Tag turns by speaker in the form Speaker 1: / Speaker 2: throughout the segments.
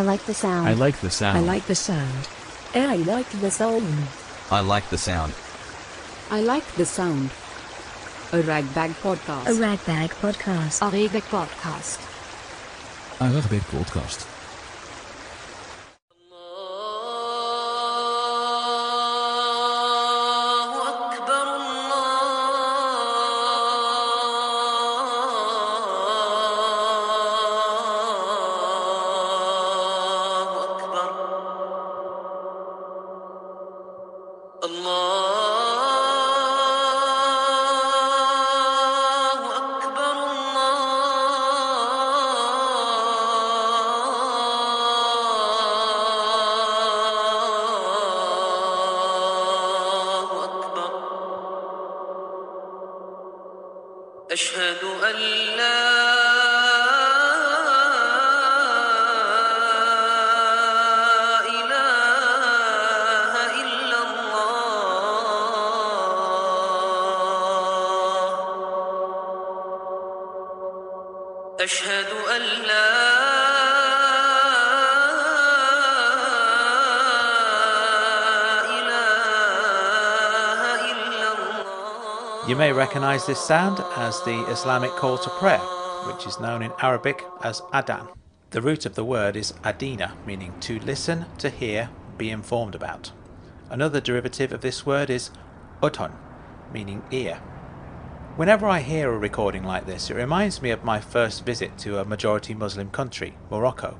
Speaker 1: I like the sound.
Speaker 2: I like the sound.
Speaker 3: I like the sound. I like the sound.
Speaker 4: I like the sound.
Speaker 5: I like the sound. A ragbag podcast.
Speaker 3: A ragbag podcast.
Speaker 1: A ragbag podcast.
Speaker 2: A Ragbag podcast.
Speaker 6: You may recognize this sound as the Islamic call to prayer, which is known in Arabic as Adan. The root of the word is Adina, meaning to listen, to hear, be informed about. Another derivative of this word is Udhun, meaning ear. Whenever I hear a recording like this, it reminds me of my first visit to a majority Muslim country, Morocco.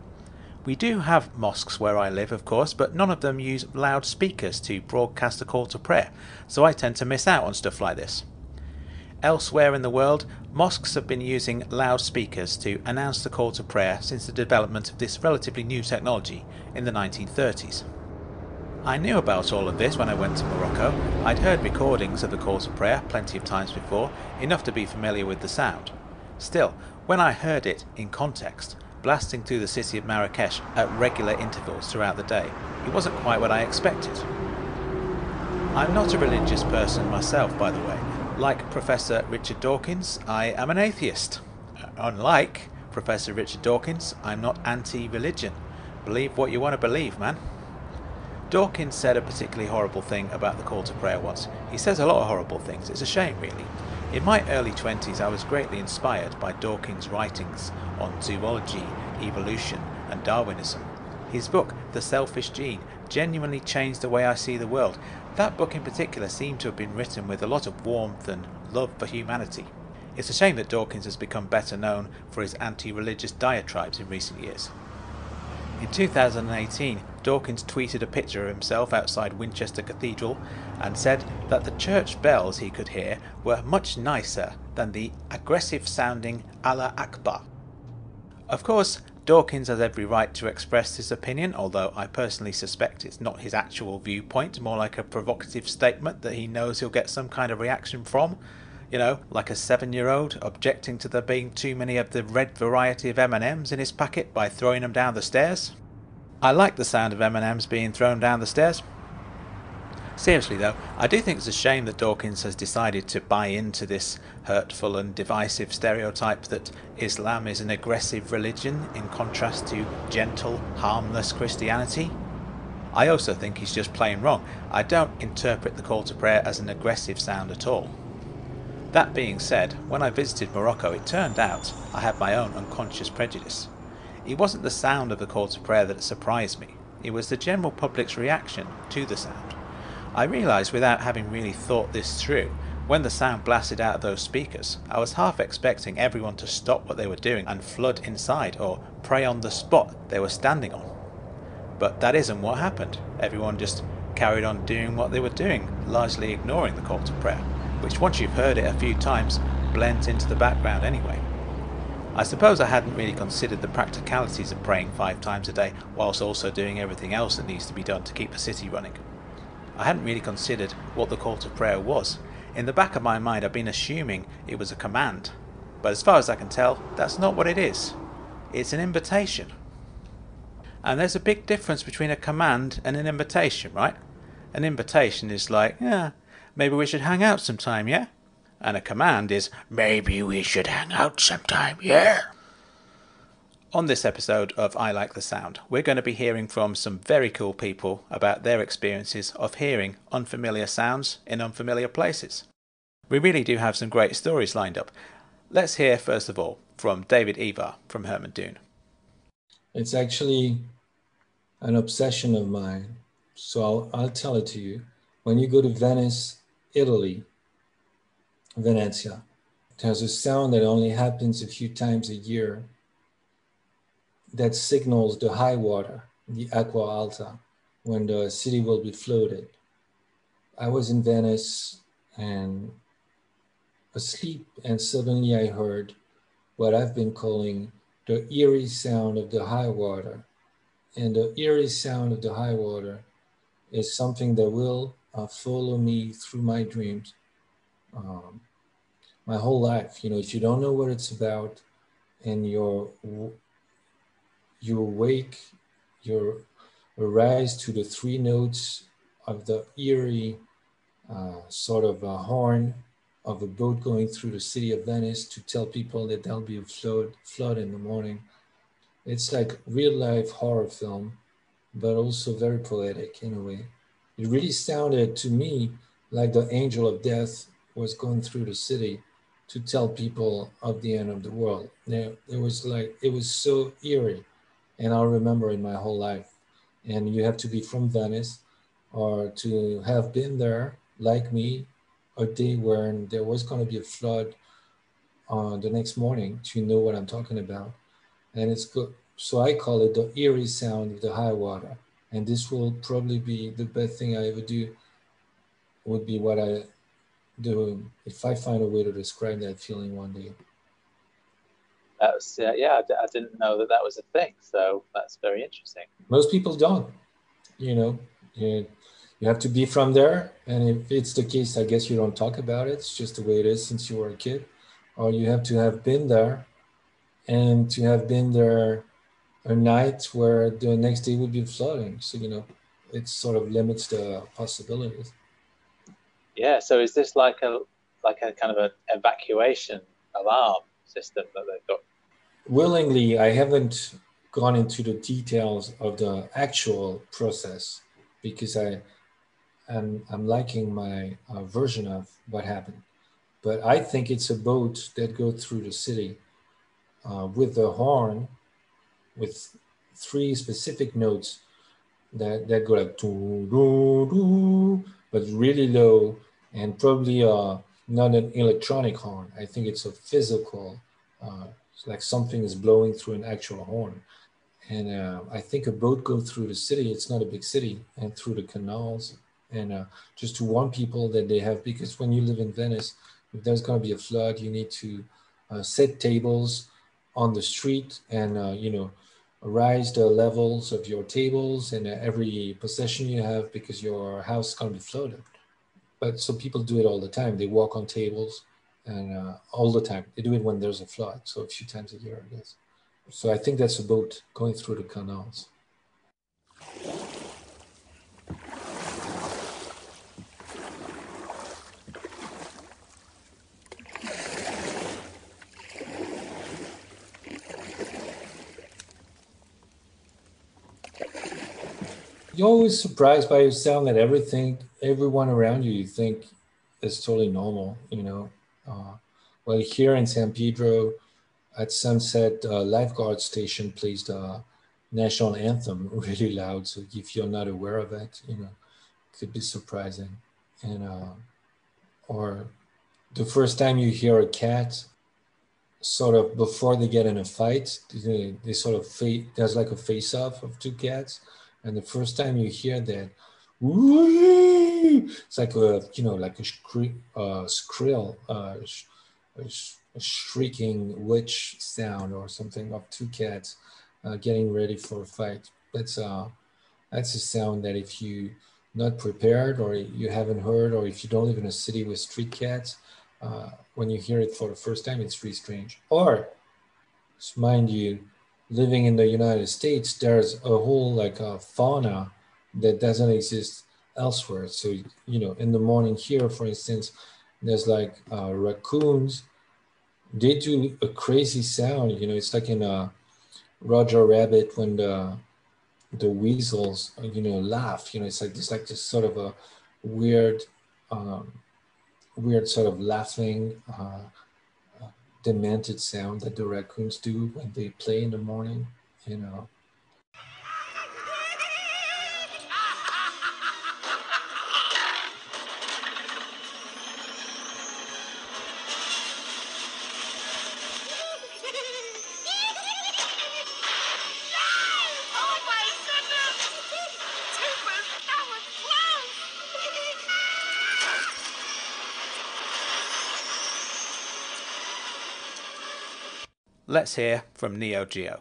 Speaker 6: We do have mosques where I live, of course, but none of them use loudspeakers to broadcast a call to prayer, so I tend to miss out on stuff like this. Elsewhere in the world, mosques have been using loudspeakers to announce the call to prayer since the development of this relatively new technology in the 1930s. I knew about all of this when I went to Morocco. I'd heard recordings of the call to prayer plenty of times before, enough to be familiar with the sound. Still, when I heard it in context, blasting through the city of Marrakesh at regular intervals throughout the day, it wasn't quite what I expected. I'm not a religious person myself, by the way. Like Professor Richard Dawkins, I am an atheist. Uh, unlike Professor Richard Dawkins, I'm not anti religion. Believe what you want to believe, man. Dawkins said a particularly horrible thing about the call to prayer once. He says a lot of horrible things. It's a shame, really. In my early 20s, I was greatly inspired by Dawkins' writings on zoology, evolution, and Darwinism. His book, The Selfish Gene, genuinely changed the way I see the world. That book in particular seemed to have been written with a lot of warmth and love for humanity. It's a shame that Dawkins has become better known for his anti religious diatribes in recent years. In 2018, Dawkins tweeted a picture of himself outside Winchester Cathedral and said that the church bells he could hear were much nicer than the aggressive sounding Allah Akbar. Of course, Dawkins has every right to express his opinion, although I personally suspect it's not his actual viewpoint, more like a provocative statement that he knows he'll get some kind of reaction from. You know, like a seven-year-old objecting to there being too many of the red variety of M&Ms in his packet by throwing them down the stairs. I like the sound of M&Ms being thrown down the stairs. Seriously though, I do think it's a shame that Dawkins has decided to buy into this hurtful and divisive stereotype that Islam is an aggressive religion in contrast to gentle, harmless Christianity. I also think he's just plain wrong. I don't interpret the call to prayer as an aggressive sound at all. That being said, when I visited Morocco, it turned out I had my own unconscious prejudice. It wasn't the sound of the call to prayer that surprised me, it was the general public's reaction to the sound. I realised without having really thought this through, when the sound blasted out of those speakers, I was half expecting everyone to stop what they were doing and flood inside or pray on the spot they were standing on. But that isn't what happened. Everyone just carried on doing what they were doing, largely ignoring the call to prayer, which once you've heard it a few times, blends into the background anyway. I suppose I hadn't really considered the practicalities of praying five times a day whilst also doing everything else that needs to be done to keep the city running. I hadn't really considered what the call to prayer was. In the back of my mind, I've been assuming it was a command. But as far as I can tell, that's not what it is. It's an invitation. And there's a big difference between a command and an invitation, right? An invitation is like, yeah, maybe we should hang out sometime, yeah? And a command is, maybe we should hang out sometime, yeah? On this episode of I Like the Sound, we're going to be hearing from some very cool people about their experiences of hearing unfamiliar sounds in unfamiliar places. We really do have some great stories lined up. Let's hear, first of all, from David Ivar from Herman Dune.
Speaker 1: It's actually an obsession of mine. So I'll, I'll tell it to you. When you go to Venice, Italy, Venezia, has a sound that only happens a few times a year that signals the high water, the acqua alta, when the city will be floated. I was in Venice and asleep, and suddenly I heard what I've been calling the eerie sound of the high water. And the eerie sound of the high water is something that will uh, follow me through my dreams um, my whole life. You know, if you don't know what it's about and you're you awake, you arise to the three notes of the eerie uh, sort of a horn of a boat going through the city of Venice to tell people that there'll be a flood, flood in the morning. It's like real life horror film, but also very poetic in a way. It really sounded to me like the angel of death was going through the city to tell people of the end of the world. Now, it was like, it was so eerie and I'll remember it my whole life. And you have to be from Venice or to have been there, like me, a day when there was going to be a flood uh, the next morning to know what I'm talking about. And it's good. So I call it the eerie sound of the high water. And this will probably be the best thing I ever do, would be what I do if I find a way to describe that feeling one day.
Speaker 6: That was uh, yeah I d- I didn't know that that was a thing so that's very interesting.
Speaker 1: Most people don't you know you, you have to be from there and if it's the case i guess you don't talk about it it's just the way it is since you were a kid or you have to have been there and to have been there a night where the next day would be flooding. So you know it sort of limits the possibilities.
Speaker 6: Yeah so is this like a like a kind of an evacuation alarm system that they've got?
Speaker 1: Willingly, I haven't gone into the details of the actual process because I am I'm liking my uh, version of what happened. But I think it's a boat that goes through the city uh, with the horn, with three specific notes that, that go like doo, doo, doo, but really low and probably uh, not an electronic horn. I think it's a physical uh, it's like something is blowing through an actual horn. And uh, I think a boat goes through the city. It's not a big city, and through the canals, and uh, just to warn people that they have because when you live in Venice, if there's going to be a flood, you need to uh, set tables on the street and uh, you know rise the levels of your tables and every possession you have because your house is going to be flooded. But so people do it all the time. They walk on tables and uh, all the time. They do it when there's a flood, so a few times a year, I guess. So I think that's a boat going through the canals. You're always surprised by yourself that everything, everyone around you, you think is totally normal, you know. Uh, well, here in San Pedro, at sunset, uh, lifeguard station plays the national anthem really loud. So if you're not aware of it, you know, could be surprising. And uh, or the first time you hear a cat, sort of before they get in a fight, they, they sort of fa- there's like a face off of two cats, and the first time you hear that, it's like a you know like a scre- uh, skrill, uh, sh- a, sh- a, shrieking witch sound or something of two cats uh, getting ready for a fight. That's uh that's a sound that if you not prepared or you haven't heard or if you don't live in a city with street cats, uh, when you hear it for the first time, it's really strange. Or mind you, living in the United States, there's a whole like a fauna that doesn't exist elsewhere. So, you know, in the morning here, for instance, there's like uh, raccoons. They do a crazy sound. You know, it's like in a Roger Rabbit when the the weasels you know laugh. You know, it's like it's like this sort of a weird, um, weird sort of laughing, uh, uh, demented sound that the raccoons do when they play in the morning. You know.
Speaker 6: Let's hear from Neo Geo.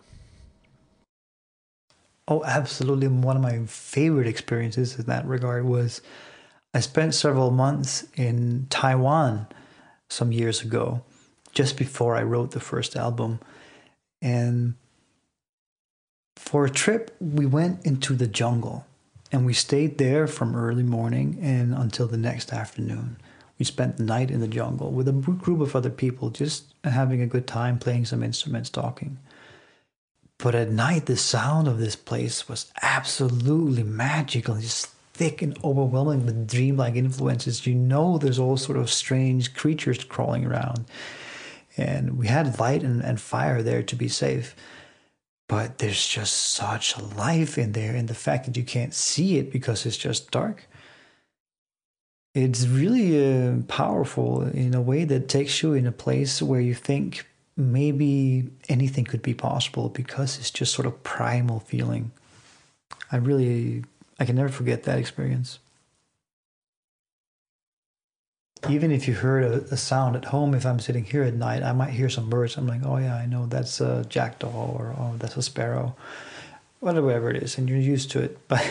Speaker 7: Oh, absolutely. One of my favorite experiences in that regard was I spent several months in Taiwan some years ago, just before I wrote the first album. And for a trip, we went into the jungle and we stayed there from early morning and until the next afternoon. We spent the night in the jungle with a group of other people, just having a good time, playing some instruments, talking. But at night, the sound of this place was absolutely magical, just thick and overwhelming with dreamlike influences. You know, there's all sort of strange creatures crawling around. And we had light and, and fire there to be safe. But there's just such life in there, and the fact that you can't see it because it's just dark. It's really uh, powerful in a way that takes you in a place where you think maybe anything could be possible because it's just sort of primal feeling. I really, I can never forget that experience. Even if you heard a, a sound at home, if I'm sitting here at night, I might hear some birds. I'm like, oh yeah, I know that's a jackdaw or oh, that's a sparrow, whatever it is, and you're used to it. But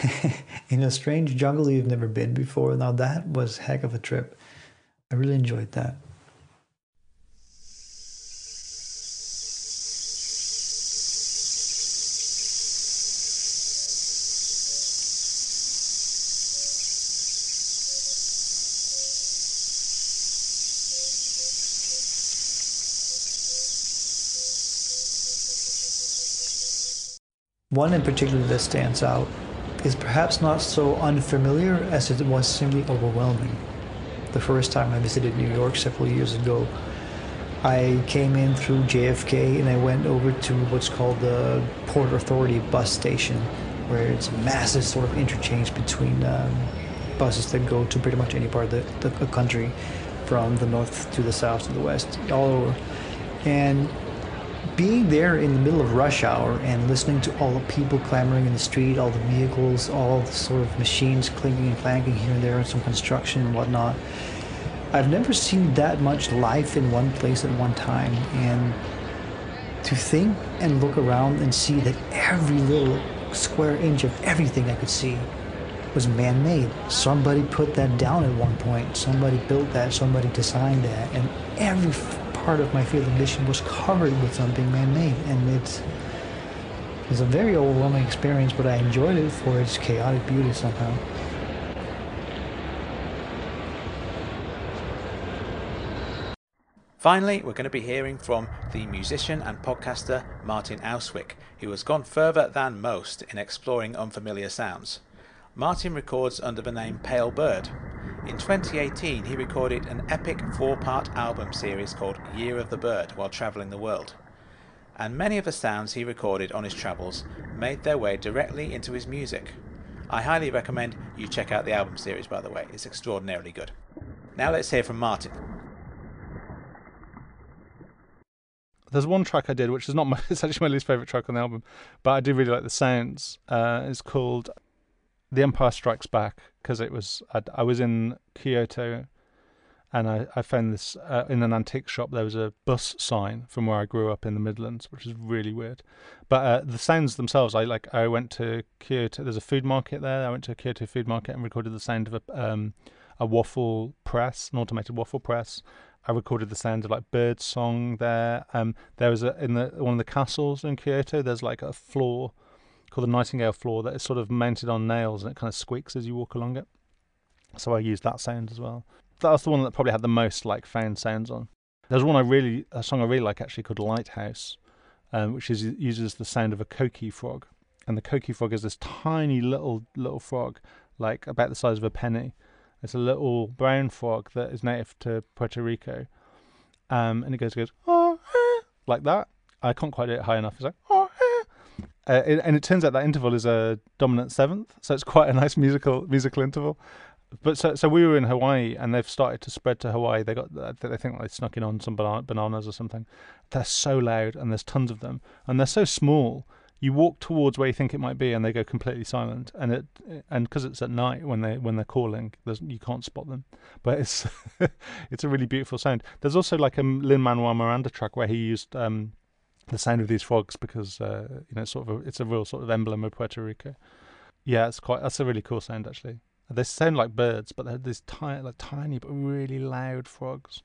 Speaker 7: in a strange jungle you've never been before, now that was heck of a trip. I really enjoyed that. One in particular that stands out is perhaps not so unfamiliar as it was simply overwhelming. The first time I visited New York several years ago, I came in through JFK and I went over to what's called the Port Authority bus station, where it's a massive sort of interchange between um, buses that go to pretty much any part of the, the country, from the north to the south to the west, all over. And being there in the middle of rush hour and listening to all the people clamoring in the street, all the vehicles, all the sort of machines clinking and clanking here and there, and some construction and whatnot. I've never seen that much life in one place at one time. And to think and look around and see that every little square inch of everything I could see was man made. Somebody put that down at one point. Somebody built that. Somebody designed that. And every part of my field of vision was covered with something man made. And it's, it's a very overwhelming experience, but I enjoyed it for its chaotic beauty somehow.
Speaker 6: Finally, we're going to be hearing from the musician and podcaster Martin Austwick, who has gone further than most in exploring unfamiliar sounds. Martin records under the name Pale Bird. In 2018, he recorded an epic four part album series called Year of the Bird while travelling the world. And many of the sounds he recorded on his travels made their way directly into his music. I highly recommend you check out the album series, by the way, it's extraordinarily good. Now let's hear from Martin.
Speaker 8: There's one track I did, which is not my, it's actually my least favorite track on the album, but I do really like the sounds. Uh, it's called "The Empire Strikes Back" because it was I, I was in Kyoto, and I, I found this uh, in an antique shop. There was a bus sign from where I grew up in the Midlands, which is really weird. But uh, the sounds themselves, I like. I went to Kyoto. There's a food market there. I went to a Kyoto food market and recorded the sound of a um, a waffle press, an automated waffle press. I recorded the sound of like bird song there. Um, there was a in the one of the castles in Kyoto. There's like a floor called the Nightingale floor that is sort of mounted on nails and it kind of squeaks as you walk along it. So I used that sound as well. That was the one that probably had the most like found sounds on. There's one I really a song I really like actually called Lighthouse, um, which is uses the sound of a coqui frog, and the coqui frog is this tiny little little frog, like about the size of a penny. It's a little brown frog that is native to Puerto Rico, um, and it goes goes oh, eh," like that. I can't quite do it high enough. It's like oh, eh." Uh, it, and it turns out that interval is a dominant seventh, so it's quite a nice musical musical interval. But so so we were in Hawaii, and they've started to spread to Hawaii. They got they think they snuck in on some bana- bananas or something. They're so loud, and there's tons of them, and they're so small. You walk towards where you think it might be, and they go completely silent. And it and because it's at night when they when they're calling, you can't spot them. But it's it's a really beautiful sound. There's also like a Lin Manuel Miranda track where he used um, the sound of these frogs because uh, you know sort of a, it's a real sort of emblem of Puerto Rico. Yeah, it's quite that's a really cool sound actually. They sound like birds, but they're these tiny, like tiny but really loud frogs.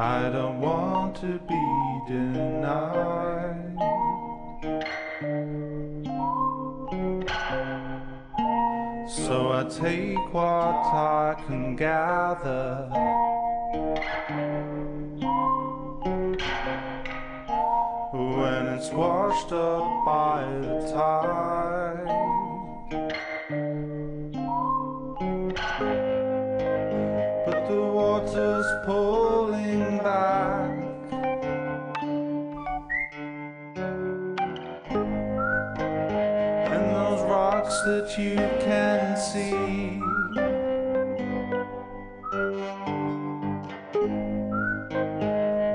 Speaker 8: I don't want to be denied. So I take what I can gather. When it's washed up by the tide. That you can see.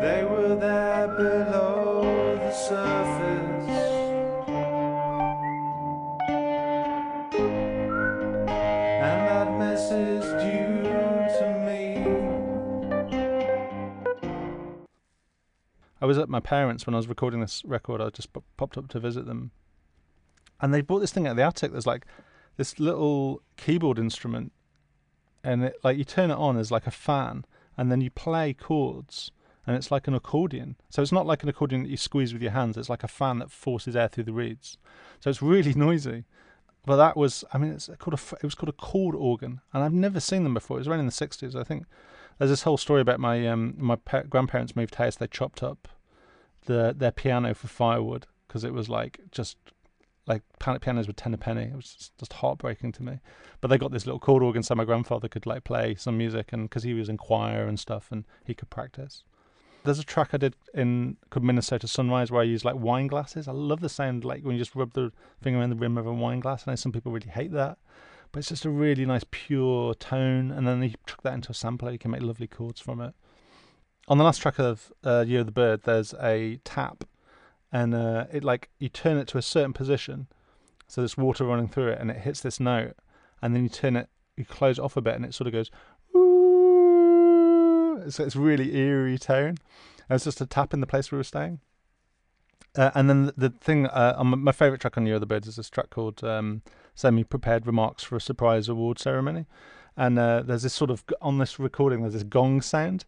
Speaker 8: They were there below the surface. And that message due to me. I was at my parents when I was recording this record. I just popped up to visit them, and they bought this thing out of the attic. There's like this little keyboard instrument, and it like you turn it on as like a fan, and then you play chords, and it's like an accordion. So it's not like an accordion that you squeeze with your hands. It's like a fan that forces air through the reeds. So it's really noisy. But that was, I mean, it's called a, it was called a chord organ, and I've never seen them before. It was around in the '60s, I think. There's this whole story about my um my pa- grandparents moved house. They chopped up the their piano for firewood because it was like just like pianos were ten a penny. It was just, heartbreaking to me. But they got this little chord organ so my grandfather could like play some music, and because he was in choir and stuff, and he could practice. There's a track I did in called Minnesota Sunrise where I use like wine glasses. I love the sound like when you just rub the finger around the rim of a wine glass. I know some people really hate that, but it's just a really nice pure tone. And then you chuck that into a sampler, you can make lovely chords from it. On the last track of uh, Year of the Bird, there's a tap, and uh, it like you turn it to a certain position, so there's water running through it, and it hits this note, and then you turn it, you close it off a bit, and it sort of goes. "Ooh." So it's really eerie tone. And it's just a tap in the place we were staying. Uh, and then the, the thing, uh, on my, favorite track on the Birds is this track called um, "Semi Prepared Remarks for a Surprise Award Ceremony," and uh, there's this sort of on this recording there's this gong sound,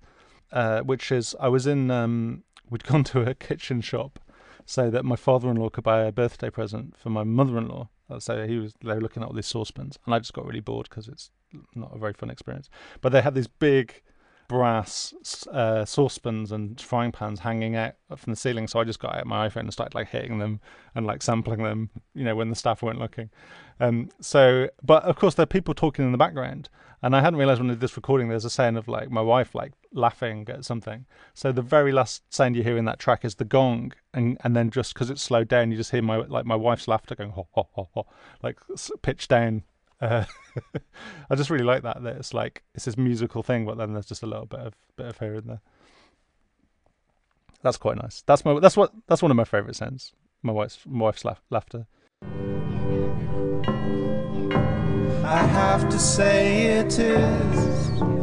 Speaker 8: uh, which is I was in um, we'd gone to a kitchen shop so that my father-in-law could buy a birthday present for my mother-in-law. So he was they were looking at all these saucepans, and I just got really bored because it's not a very fun experience. But they had these big brass uh, saucepans and frying pans hanging out from the ceiling. So I just got out my iPhone and started like hitting them and like sampling them, you know, when the staff weren't looking. Um, so, but of course there are people talking in the background, and I hadn't realized when I did this recording there's a sound of like my wife like laughing at something. So the very last sound you hear in that track is the gong, and and then just because it's slowed down, you just hear my like my wife's laughter going ho ho ho ho, like pitch down. Uh, I just really like that. That it's like it's this musical thing, but then there's just a little bit of bit of here in there. That's quite nice. That's my that's what that's one of my favorite sounds. My wife's my wife's laugh, laughter. I have to say it is.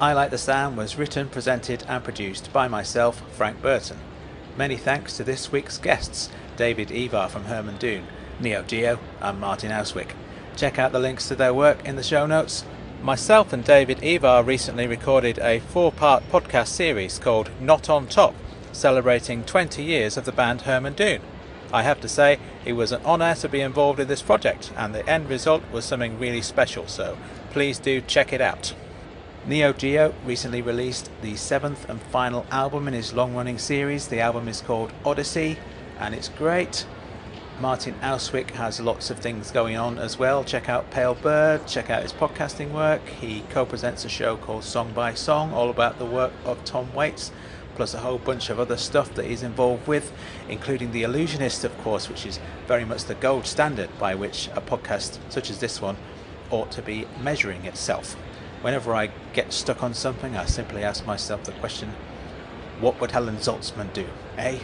Speaker 6: I Like the Sound was written, presented, and produced by myself, Frank Burton. Many thanks to this week's guests David Ivar from Herman Dune, Neo Geo, and Martin Austwick. Check out the links to their work in the show notes. Myself and David Ivar recently recorded a four part podcast series called Not on Top, celebrating 20 years of the band Herman Dune. I have to say, it was an honour to be involved in this project, and the end result was something really special, so please do check it out. Neo Geo recently released the seventh and final album in his long running series. The album is called Odyssey, and it's great. Martin Austwick has lots of things going on as well. Check out Pale Bird, check out his podcasting work. He co presents a show called Song by Song, all about the work of Tom Waits, plus a whole bunch of other stuff that he's involved with, including The Allusionist, of course, which is very much the gold standard by which a podcast such as this one ought to be measuring itself. Whenever I get stuck on something, I simply ask myself the question what would Helen Zaltzman do? Eh?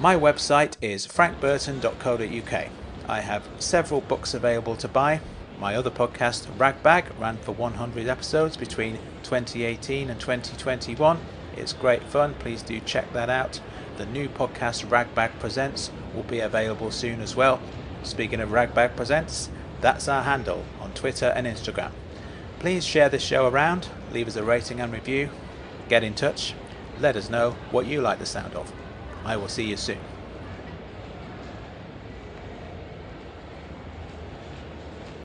Speaker 6: My website is frankburton.co.uk. I have several books available to buy. My other podcast, Ragbag, ran for 100 episodes between 2018 and 2021. It's great fun. Please do check that out. The new podcast, Ragbag Presents, will be available soon as well. Speaking of Ragbag Presents, that's our handle on Twitter and Instagram. Please share this show around, leave us a rating and review, get in touch, let us know what you like the sound of. I will see you soon.